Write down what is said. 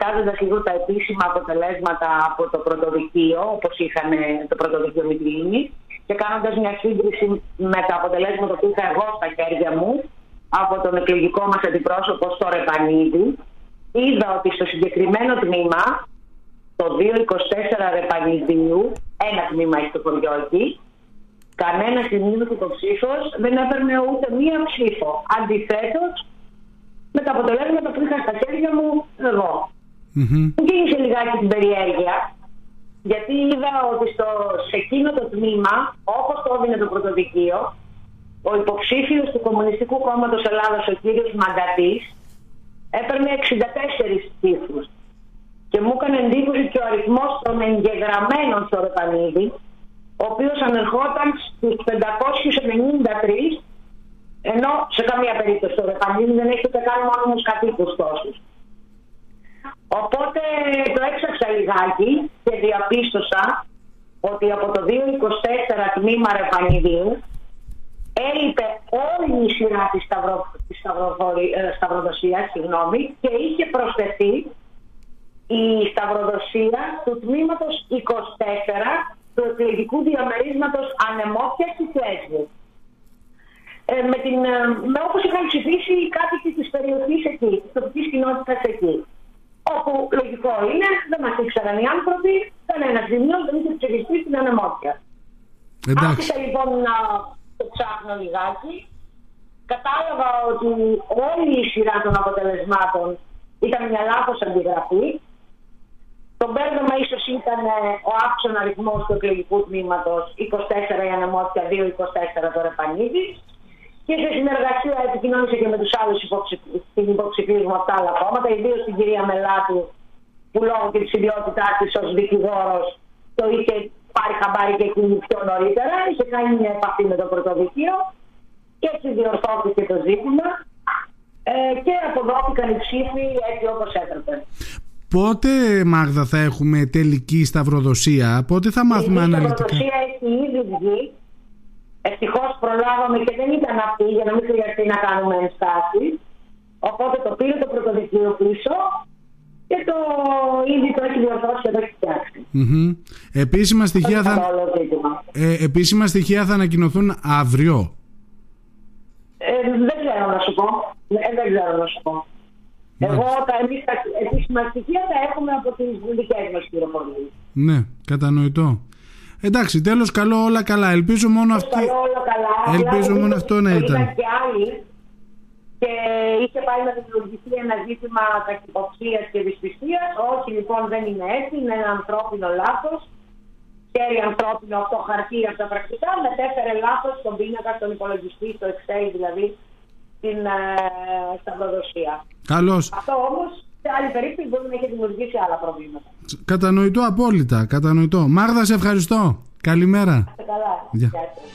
κοιτάζοντας λίγο τα επίσημα αποτελέσματα από το πρωτοδικείο, όπως είχαν το πρωτοδικείο Μητρίνη, και κάνοντας μια σύγκριση με τα αποτελέσματα που είχα εγώ στα χέρια μου από τον εκλογικό μας αντιπρόσωπο στο Ρεπανίδη, είδα ότι στο συγκεκριμένο τμήμα, το 224 Ρεπανιδίου, ένα τμήμα έχει το χωριό εκεί, κανένας του υποψήφιο δεν έπαιρνε ούτε μία ψήφο. Αντιθέτως, με τα αποτελέσματα που είχα στα χέρια μου εγώ. Mm-hmm. Μου λιγάκι την περιέργεια, γιατί είδα ότι στο, σε εκείνο το τμήμα, όπως το έδινε το πρωτοδικείο, ο υποψήφιος του Κομμουνιστικού Κόμματος Ελλάδας, ο κύριος Μαγκατής, έπαιρνε 64 ψήφους. Και μου έκανε εντύπωση και ο αριθμός των εγγεγραμμένων στο Ρεπανίδη, ο οποίος ανερχόταν στους 593 ενώ σε καμία περίπτωση το Ρεπανίδη δεν έχει ούτε καν μόνιμους κατοίκους τόσους. Οπότε το έψαξα λιγάκι και διαπίστωσα ότι από το 224 τμήμα Ρεπανιδίου έλειπε όλη η σειρά της, σταυρο, της ε, σταυροδοσίας συγγνώμη, και είχε προσθεθεί η σταυροδοσία του τμήματος 24 του εκλογικού διαμερίσματος Ανεμόφιας της Λέσβου. Ε, με, την, ε, με όπως είχαν ψηφίσει οι κάτοικοι της περιοχής εκεί, της τοπικής κοινότητας εκεί. Όπου λογικό είναι, δεν μας ήξεραν οι άνθρωποι, κανένας σημείο δεν είχε ψηφιστεί στην ανεμόφια. Άρχισα λοιπόν να το ψάχνω λιγάκι. Κατάλαβα ότι όλη η σειρά των αποτελεσμάτων ήταν μια λάθος αντιγραφή. Το μπέρδεμα ίσως ήταν ε, ο άξονας αριθμό του εκλογικού τμήματος 24 η ανεμόφια, 2-24 το Ρεπανίδη και σε συνεργασία επικοινώνησε και με τους άλλους υποψηφίου μου από τα άλλα κόμματα, ιδίως την κυρία Μελάτου, που λόγω και της ιδιότητάς της ως δικηγόρος το είχε πάρει χαμπάρι και εκείνη πιο νωρίτερα. Είχε κάνει μια επαφή με το πρωτοδικείο και έτσι διορθώθηκε το ζήτημα ε, και αποδόθηκαν οι ψήφοι έτσι όπως έπρεπε. Πότε, Μάγδα, θα έχουμε τελική σταυροδοσία, πότε θα μάθουμε αναλυτικά; Η σταυροδοσία έχει ήδη βγει Ευτυχώς προλάβαμε και δεν ήταν αυτή για να μην χρειαστεί να κάνουμε ενστάσεις. Οπότε το πήρε το πρωτοδικείο πίσω και το ήδη το έχει διορθώσει και το έχει φτιάξει. Mm-hmm. Επίσημα, στοιχεία θα... Ε, επίσημα στοιχεία θα ανακοινωθούν αύριο. Ε, δεν ξέρω να σου πω. Ε, δεν ξέρω να σου πω. Ναι. Εγώ τα, εμείς, τα επίσημα στοιχεία τα έχουμε από τις δικές μας πληροφορίες. Ναι, κατανοητό. Εντάξει, τέλος καλό, όλα καλά. Ελπίζω μόνο αυτό. Καλό, όλα καλά. Ελπίζω μόνο αυτό να ήταν. και άλλοι και είχε πάει να δημιουργηθεί ένα ζήτημα ταχυποψίας και δυσπιστίας. Όχι, λοιπόν, δεν είναι έτσι. Είναι ένα ανθρώπινο λάθος. Χέρι ανθρώπινο αυτό χαρτί από τα πρακτικά. Μετέφερε λάθος στον πίνακα, στον υπολογιστή, στο Excel δηλαδή, στην ε, σταυροδοσία. Καλώς. Αυτό όμως σε άλλη περίπτωση μπορεί να έχει δημιουργήσει άλλα προβλήματα. Κατανοητό απόλυτα. Κατανοητό. Μάγδα, σε ευχαριστώ. Καλημέρα. Καλά.